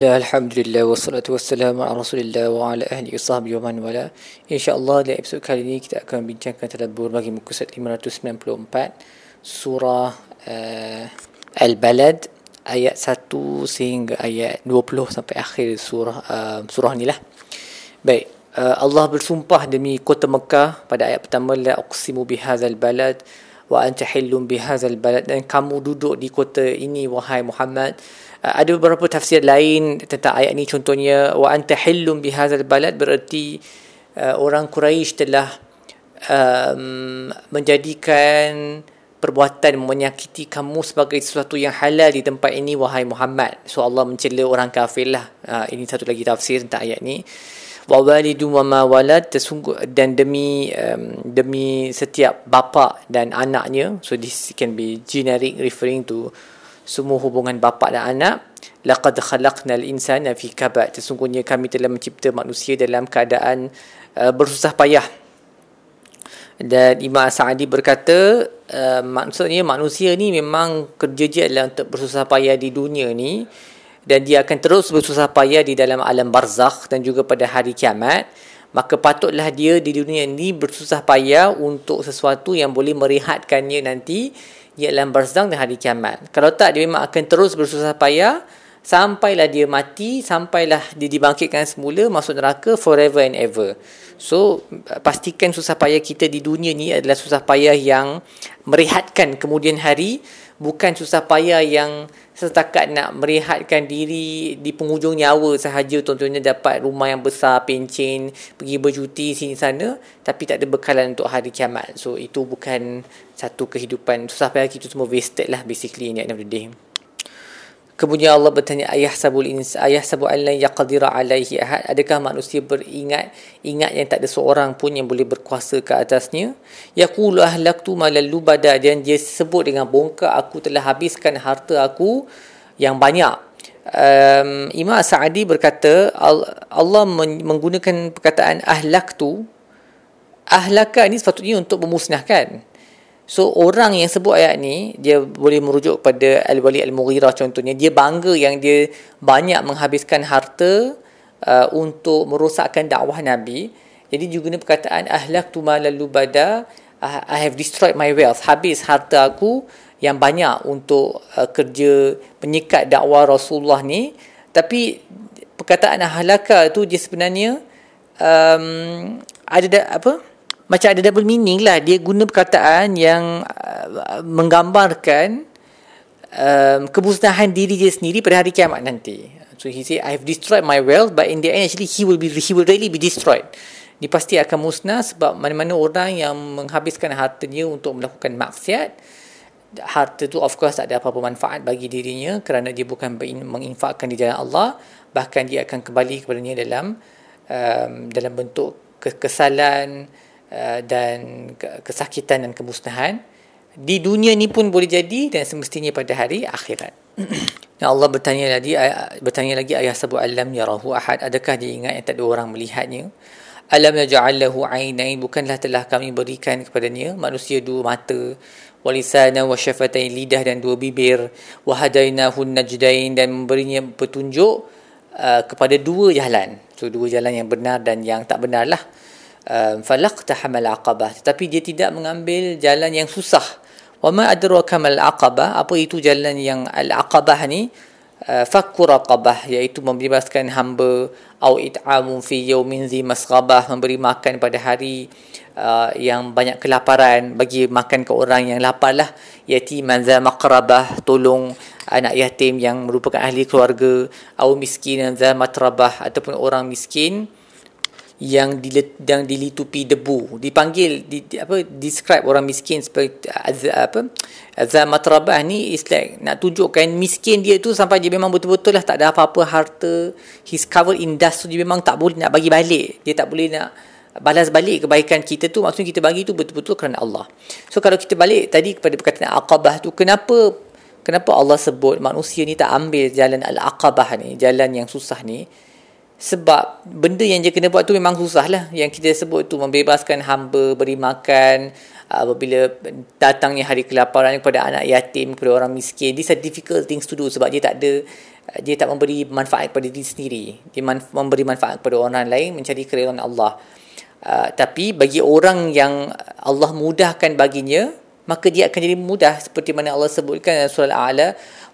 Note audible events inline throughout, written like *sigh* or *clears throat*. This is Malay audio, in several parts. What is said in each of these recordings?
Ya, Alhamdulillah wassalatu wassalamu ala Rasulillah wa ala ahli sahbihi wa man wala. Insya-Allah dalam episod kali ini kita akan bincangkan tadabbur bagi muka surat 594 surah uh, Al-Balad ayat 1 sehingga ayat 20 sampai akhir surah uh, surah ni lah. Baik, uh, Allah bersumpah demi kota Mekah pada ayat pertama la uqsimu bihadzal balad wa anta hillum bihadzal balad dan kamu duduk di kota ini wahai Muhammad Uh, ada beberapa tafsir lain tentang ayat ini contohnya wa anta hillum bihadzal balad bererti uh, orang Quraisy telah um, menjadikan perbuatan menyakiti kamu sebagai sesuatu yang halal di tempat ini wahai Muhammad. So Allah mencela orang kafir lah. Uh, ini satu lagi tafsir tentang ayat ini wa walidu wa ma walad dan demi um, demi setiap bapa dan anaknya. So this can be generic referring to semua hubungan bapa dan anak. Laqad khalaqnal insana fi kabad sesungguhnya kami telah mencipta manusia dalam keadaan uh, bersusah payah. Dan Imam Sa'adi berkata uh, maksudnya manusia ni memang kerja dia adalah untuk bersusah payah di dunia ni. Dan dia akan terus bersusah payah di dalam alam barzakh dan juga pada hari kiamat. Maka patutlah dia di dunia ini bersusah payah untuk sesuatu yang boleh merehatkannya nanti di alam barzang dan hari kiamat. Kalau tak dia memang akan terus bersusah payah sampailah dia mati, sampailah dia dibangkitkan semula masuk neraka forever and ever. So pastikan susah payah kita di dunia ni adalah susah payah yang merehatkan kemudian hari bukan susah payah yang setakat nak merehatkan diri di penghujung nyawa sahaja contohnya dapat rumah yang besar pencen pergi bercuti sini sana tapi tak ada bekalan untuk hari kiamat. So itu bukan satu kehidupan. Susah payah kita semua wasted lah basically in the end of the day Kemudian Allah bertanya ayah sabul ins ayah sabul Allah yaqdira alaihi ahad? Adakah manusia beringat ingat yang tak ada seorang pun yang boleh berkuasa ke atasnya? Yaqulu ahlaktu malal lubada. Dan dia sebut dengan bongkar aku telah habiskan harta aku yang banyak. Um, Imam Sa'adi berkata Allah menggunakan perkataan ahlaktu. Ahlaka ini sepatutnya untuk memusnahkan So orang yang sebut ayat ni dia boleh merujuk kepada Al-Wali Al-Mughirah contohnya dia bangga yang dia banyak menghabiskan harta uh, untuk merosakkan dakwah Nabi. Jadi juga ni perkataan ahlak tu bada I have destroyed my wealth. Habis harta aku yang banyak untuk uh, kerja penyekat dakwah Rasulullah ni. Tapi perkataan ahlaka tu dia sebenarnya um, ada apa? Macam ada double meaning lah. Dia guna perkataan yang uh, menggambarkan um, kemusnahan diri dia sendiri pada hari kiamat nanti. So he say I have destroyed my wealth but in the end actually he will be he will really be destroyed. Dia pasti akan musnah sebab mana-mana orang yang menghabiskan hartanya untuk melakukan maksiat harta tu of course tak ada apa-apa manfaat bagi dirinya kerana dia bukan menginfakkan di jalan Allah. Bahkan dia akan kembali kepadanya dalam um, dalam bentuk kekesalan Uh, dan kesakitan dan kemusnahan di dunia ni pun boleh jadi dan semestinya pada hari akhirat. *clears throat* Allah bertanya lagi bertanya lagi ayah sabu alam yarahu ahad adakah dia ingat yang tak ada orang melihatnya? Alam yaj'al lahu ainain bukanlah telah kami berikan kepadanya manusia dua mata walisana wa syafatain lidah dan dua bibir wa hadainahu najdain dan memberinya petunjuk uh, kepada dua jalan. So dua jalan yang benar dan yang tak benar lah um, falaqtahamal aqabah. Tetapi dia tidak mengambil jalan yang susah. Wa ma adraka mal aqabah. Apa itu jalan yang al aqabah ni? Uh, fakku raqabah iaitu membebaskan hamba. Au it'amun fi yawmin zi masghabah memberi makan pada hari uh, yang banyak kelaparan. Bagi makan ke orang yang lapar lah. Iaitu manza maqrabah tolong anak yatim yang merupakan ahli keluarga. Au miskin za matrabah ataupun orang miskin yang dilet, yang dilitupi debu. Dipanggil di, di, apa describe orang miskin seperti az, apa azamatrabah ni is like nak tunjukkan miskin dia tu sampai dia memang betul-betul lah tak ada apa-apa harta. He's covered in dust so dia memang tak boleh nak bagi balik. Dia tak boleh nak balas balik kebaikan kita tu. Maksudnya kita bagi tu betul-betul kerana Allah. So kalau kita balik tadi kepada perkataan aqabah tu kenapa kenapa Allah sebut manusia ni tak ambil jalan al-aqabah ni jalan yang susah ni sebab benda yang dia kena buat tu memang susah lah yang kita sebut tu membebaskan hamba beri makan apabila datangnya hari kelaparan kepada anak yatim kepada orang miskin these are difficult things to do sebab dia tak ada dia tak memberi manfaat kepada diri sendiri. Dia manf- memberi manfaat kepada orang lain mencari keridhaan Allah. Uh, tapi bagi orang yang Allah mudahkan baginya maka dia akan jadi mudah. Seperti mana Allah sebutkan dalam surah Al-A'la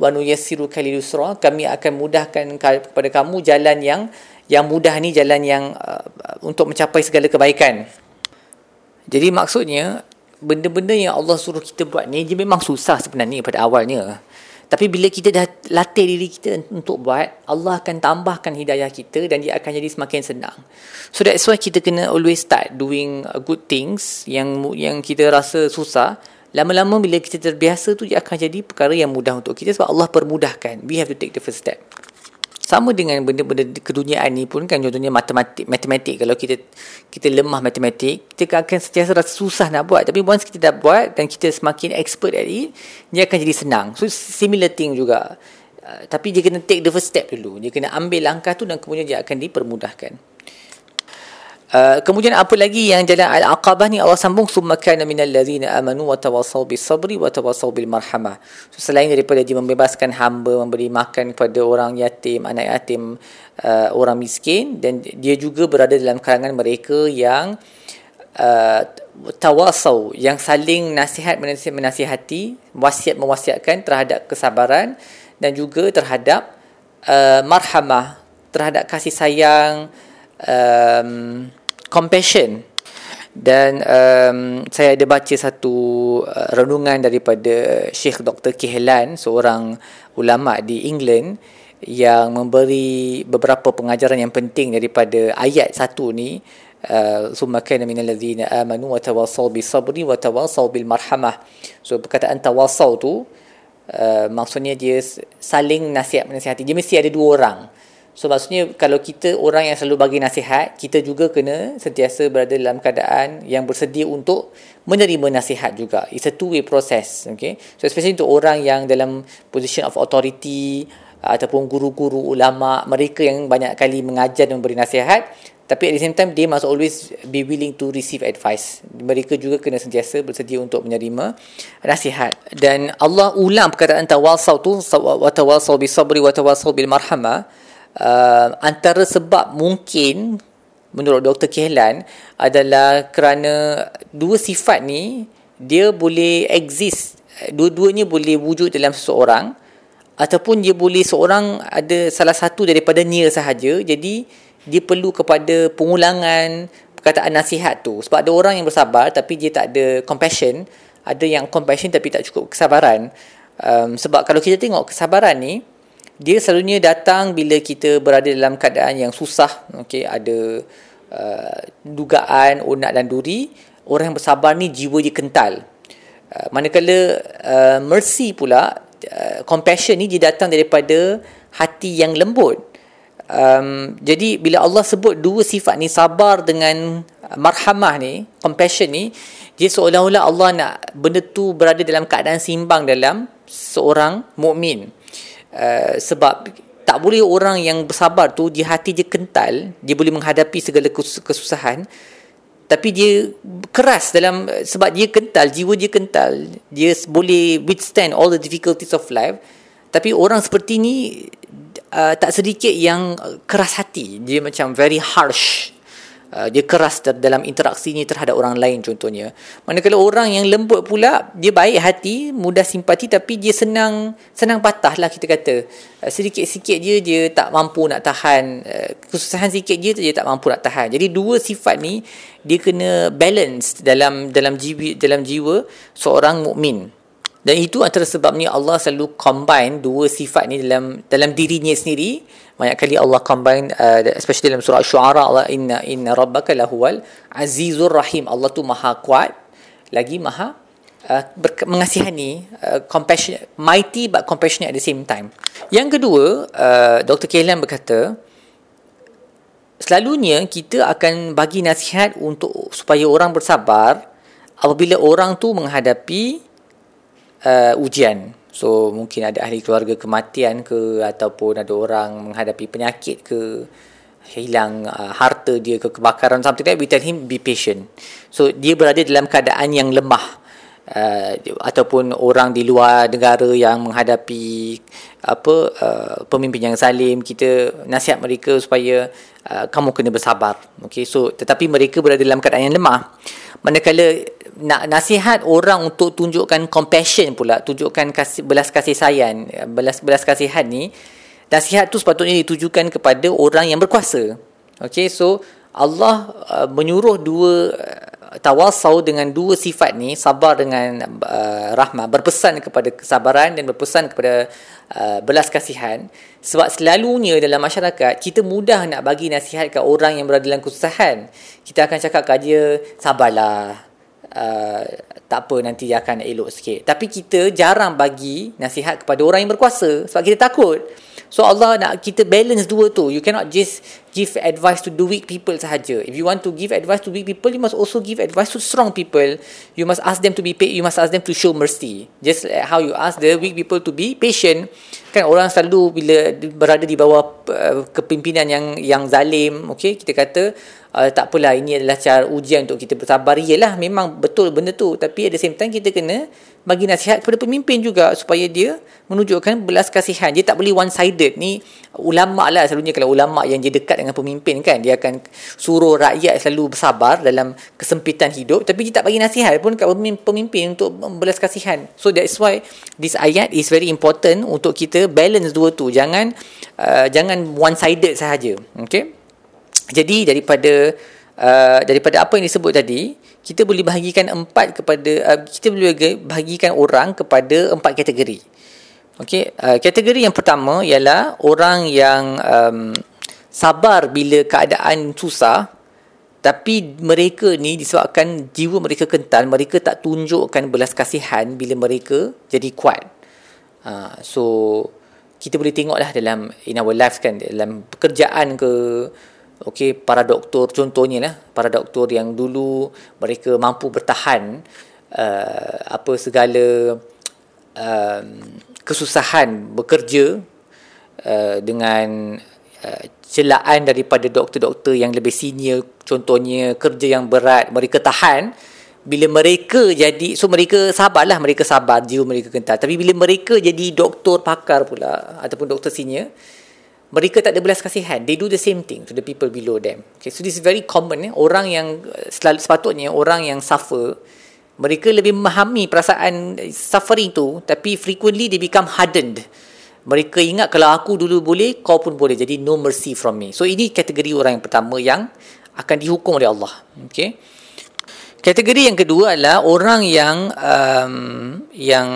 wa nuyassiruka lil kami akan mudahkan kepada kamu jalan yang yang mudah ni jalan yang uh, untuk mencapai segala kebaikan. Jadi maksudnya benda-benda yang Allah suruh kita buat ni dia memang susah sebenarnya pada awalnya. Tapi bila kita dah latih diri kita untuk buat, Allah akan tambahkan hidayah kita dan dia akan jadi semakin senang. So that's why kita kena always start doing good things yang yang kita rasa susah. Lama-lama bila kita terbiasa tu dia akan jadi perkara yang mudah untuk kita sebab Allah permudahkan. We have to take the first step. Sama dengan benda-benda keduniaan ni pun kan contohnya matematik matematik. Kalau kita kita lemah matematik kita akan sentiasa rasa susah nak buat. Tapi once kita dah buat dan kita semakin expert at it dia akan jadi senang. So similar thing juga. Uh, tapi dia kena take the first step dulu. Dia kena ambil langkah tu dan kemudian dia akan dipermudahkan Uh, kemudian apa lagi yang jalan al-aqabah ni Allah sambung summa kana minal ladzina amanu wa tawassaw bis sabri wa tawassaw bil marhamah. So, selain daripada dia membebaskan hamba, memberi makan kepada orang yatim, anak yatim, uh, orang miskin dan dia juga berada dalam kalangan mereka yang uh, tawasaw yang saling nasihat menasihati, wasiat mewasiatkan terhadap kesabaran dan juga terhadap uh, marhamah, terhadap kasih sayang um, compassion. Dan um, saya ada baca satu uh, renungan daripada Sheikh Dr. Kihlan seorang ulama di England yang memberi beberapa pengajaran yang penting daripada ayat satu ni uh, summa kana minal ladzina amanu wa tawassaw bis sabri wa tawassaw bil marhamah. So perkataan tawassaw tu uh, maksudnya dia saling nasihat menasihati dia mesti ada dua orang So maksudnya kalau kita orang yang selalu bagi nasihat, kita juga kena sentiasa berada dalam keadaan yang bersedia untuk menerima nasihat juga. It's a two-way process. Okay? So especially untuk orang yang dalam position of authority ataupun guru-guru ulama, mereka yang banyak kali mengajar dan memberi nasihat, tapi at the same time, they must always be willing to receive advice. Mereka juga kena sentiasa bersedia untuk menerima nasihat. Dan Allah ulang perkataan tawasau tu, wa tawasau bis sabri wa tawasau bil marhamah uh, antara sebab mungkin menurut Dr. Kehlan adalah kerana dua sifat ni dia boleh exist dua-duanya boleh wujud dalam seseorang ataupun dia boleh seorang ada salah satu daripada nia sahaja jadi dia perlu kepada pengulangan perkataan nasihat tu sebab ada orang yang bersabar tapi dia tak ada compassion ada yang compassion tapi tak cukup kesabaran um, sebab kalau kita tengok kesabaran ni dia selalunya datang bila kita berada dalam keadaan yang susah. Okey ada uh, dugaan onak dan duri. Orang yang bersabar ni jiwa dia kental. Uh, manakala uh, mercy pula uh, compassion ni dia datang daripada hati yang lembut. Um, jadi bila Allah sebut dua sifat ni sabar dengan marhamah ni compassion ni dia seolah-olah Allah nak benda tu berada dalam keadaan simbang dalam seorang mukmin Uh, sebab tak boleh orang yang bersabar tu di hati dia kental dia boleh menghadapi segala kesusahan tapi dia keras dalam sebab dia kental jiwa dia kental. Dia boleh withstand all the difficulties of life tapi orang seperti ni uh, tak sedikit yang keras hati. Dia macam very harsh Uh, dia keras dalam interaksinya terhadap orang lain contohnya. Manakala orang yang lembut pula, dia baik hati, mudah simpati tapi dia senang senang patah lah kita kata. Uh, sedikit-sikit je dia tak mampu nak tahan. Uh, kesusahan sikit je dia tak mampu nak tahan. Jadi dua sifat ni dia kena balance dalam dalam jiwa dalam jiwa seorang mukmin. Dan itu antara sebabnya Allah selalu combine dua sifat ni dalam dalam dirinya sendiri banyak kali Allah combine uh, especially dalam surah Asy-Syu'ara Allah inna inna rabbaka lahuwal azizur rahim Allah tu maha kuat lagi maha uh, mengasihani uh, compassion mighty but compassionate at the same time yang kedua uh, Dr. Kehlan berkata selalunya kita akan bagi nasihat untuk supaya orang bersabar apabila orang tu menghadapi uh, ujian. So mungkin ada ahli keluarga kematian ke ataupun ada orang menghadapi penyakit ke hilang uh, harta dia ke kebakaran something like that we tell him be patient. So dia berada dalam keadaan yang lemah. Uh, ataupun orang di luar negara yang menghadapi apa uh, pemimpin yang zalim kita nasihat mereka supaya uh, kamu kena bersabar. Okey so tetapi mereka berada dalam keadaan yang lemah. Manakala nak nasihat orang untuk tunjukkan compassion pula tunjukkan kasih belas kasih sayang belas belas kasihan ni nasihat tu sepatutnya ditujukan kepada orang yang berkuasa. Okay, so Allah uh, menyuruh dua uh, tawasau dengan dua sifat ni, sabar dengan uh, rahmat, berpesan kepada kesabaran dan berpesan kepada uh, belas kasihan. Sebab selalunya dalam masyarakat, kita mudah nak bagi nasihat ke orang yang berada dalam kesusahan. Kita akan cakap ke dia, sabarlah, Uh, tak apa nanti dia akan elok sikit. Tapi kita jarang bagi nasihat kepada orang yang berkuasa sebab kita takut So Allah nak kita balance dua tu. You cannot just give advice to the weak people sahaja. If you want to give advice to weak people, you must also give advice to strong people. You must ask them to be paid. You must ask them to show mercy. Just like how you ask the weak people to be patient. Kan orang selalu bila berada di bawah uh, kepimpinan yang yang zalim, okay, kita kata uh, tak apalah ini adalah cara ujian untuk kita bersabar. Iyalah memang betul benda tu. Tapi at the same time kita kena bagi nasihat kepada pemimpin juga supaya dia menunjukkan belas kasihan. Dia tak boleh one sided. Ni ulama lah selalunya kalau ulama yang dia dekat dengan pemimpin kan dia akan suruh rakyat selalu bersabar dalam kesempitan hidup tapi dia tak bagi nasihat pun kat pemimpin untuk belas kasihan. So that's why this ayat is very important untuk kita balance dua tu. Jangan uh, jangan one sided sahaja. Okay? Jadi daripada uh, daripada apa yang disebut tadi kita boleh bahagikan empat kepada uh, kita boleh bahagikan orang kepada empat kategori. Okey, uh, kategori yang pertama ialah orang yang um, sabar bila keadaan susah tapi mereka ni disebabkan jiwa mereka kental, mereka tak tunjukkan belas kasihan bila mereka jadi kuat. Uh, so kita boleh tengoklah dalam in our lives kan dalam pekerjaan ke okey para doktor contohnya lah para doktor yang dulu mereka mampu bertahan uh, apa segala uh, kesusahan bekerja uh, dengan uh, celaan daripada doktor-doktor yang lebih senior contohnya kerja yang berat mereka tahan bila mereka jadi so mereka sabarlah mereka sabar jiwa mereka kental. Tapi bila mereka jadi doktor pakar pula ataupun doktor senior mereka tak ada belas kasihan. They do the same thing to the people below them. Okay so this is very common eh? Orang yang selalu sepatutnya orang yang suffer mereka lebih memahami perasaan suffering tu tapi frequently they become hardened. Mereka ingat kalau aku dulu boleh kau pun boleh. Jadi no mercy from me. So ini kategori orang yang pertama yang akan dihukum oleh Allah. Okay? Kategori yang kedua adalah orang yang um, yang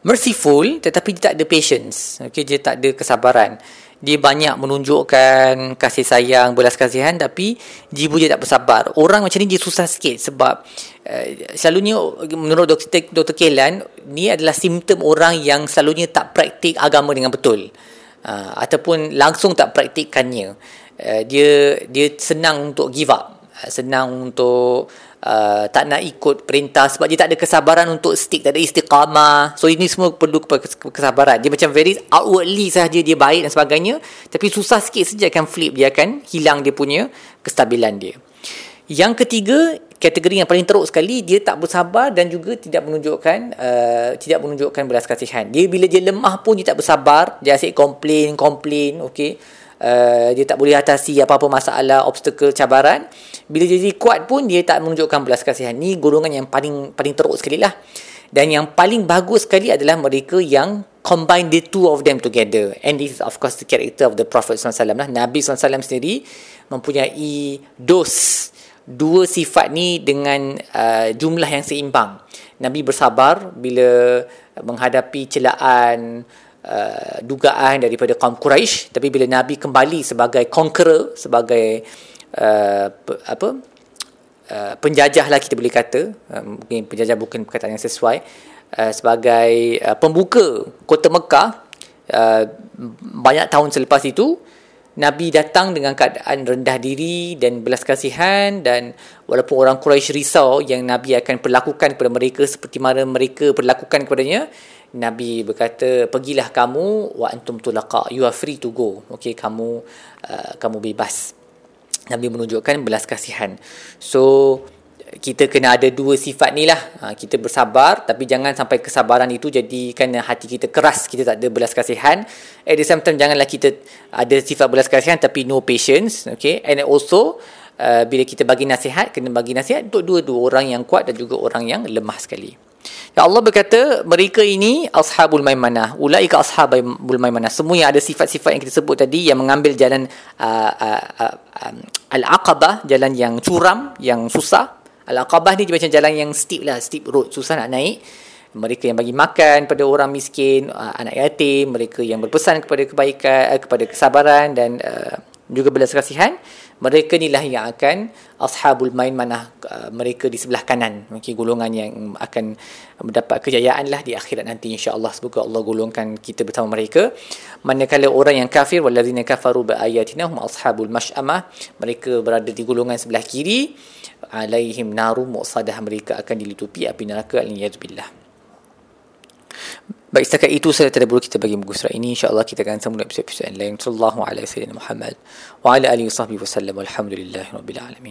merciful tetapi dia tak ada patience. Okay dia tak ada kesabaran dia banyak menunjukkan kasih sayang, belas kasihan tapi jiwa dia tak bersabar. Orang macam ni dia susah sikit sebab uh, selalunya menurut Dr. Dr. Kelan ni adalah simptom orang yang selalunya tak praktik agama dengan betul. Uh, ataupun langsung tak praktikkannya. Uh, dia dia senang untuk give up. Uh, senang untuk uh, tak nak ikut perintah sebab dia tak ada kesabaran untuk stick tak ada istiqamah. So ini semua perlu kesabaran. Dia macam very outwardly sahaja dia baik dan sebagainya tapi susah sikit saja akan flip dia akan hilang dia punya kestabilan dia. Yang ketiga kategori yang paling teruk sekali dia tak bersabar dan juga tidak menunjukkan uh, tidak menunjukkan belas kasihan. Dia bila dia lemah pun dia tak bersabar. Dia asyik komplain komplain okey uh, dia tak boleh atasi apa-apa masalah, obstacle, cabaran. Bila dia jadi kuat pun dia tak menunjukkan belas kasihan. Ni golongan yang paling paling teruk sekali lah. Dan yang paling bagus sekali adalah mereka yang combine the two of them together. And this is of course the character of the Prophet SAW lah. Nabi SAW sendiri mempunyai dos dua sifat ni dengan uh, jumlah yang seimbang. Nabi bersabar bila menghadapi celaan, uh, dugaan daripada kaum Quraisy tapi bila Nabi kembali sebagai conqueror sebagai uh, apa uh, penjajah lah kita boleh kata uh, mungkin penjajah bukan perkataan yang sesuai uh, sebagai uh, pembuka kota Mekah uh, banyak tahun selepas itu Nabi datang dengan keadaan rendah diri dan belas kasihan dan walaupun orang Quraisy risau yang Nabi akan perlakukan kepada mereka seperti mana mereka perlakukan kepadanya Nabi berkata pergilah kamu wa antum tulaqa you are free to go. Okey kamu uh, kamu bebas. Nabi menunjukkan belas kasihan. So kita kena ada dua sifat ni lah. Ha, kita bersabar tapi jangan sampai kesabaran itu jadikan hati kita keras kita tak ada belas kasihan. At the same time janganlah kita ada sifat belas kasihan tapi no patience okay? And also uh, bila kita bagi nasihat kena bagi nasihat untuk dua-dua orang yang kuat dan juga orang yang lemah sekali. Ya Allah berkata mereka ini ashabul maimanah. Ulaika ashabul maimanah. Semua yang ada sifat-sifat yang kita sebut tadi yang mengambil jalan uh, uh, uh, um, al-aqabah jalan yang curam yang susah Al-Aqabah ni macam jalan yang steep lah, steep road, susah nak naik. Mereka yang bagi makan pada orang miskin, uh, anak yatim, mereka yang berpesan kepada kebaikan, uh, kepada kesabaran dan uh, juga belas kasihan. Mereka inilah yang akan ashabul main mana uh, mereka di sebelah kanan. Mungkin golongan yang akan mendapat kejayaan lah di akhirat nanti insya-Allah semoga Allah golongkan kita bersama mereka. Manakala orang yang kafir wallazina kafaru bi ayatina hum ashabul mash'amah, mereka berada di golongan sebelah kiri alaihim naru muqsadah mereka akan dilitupi api neraka aliyadzubillah Baik setakat itu saya terdahulu kita bagi muka surat ini. Insyaallah kita akan sambung episod-episod lain. Sallallahu alaihi wasallam Muhammad wa ala alihi wasahbihi wasallam walhamdulillahirabbil alamin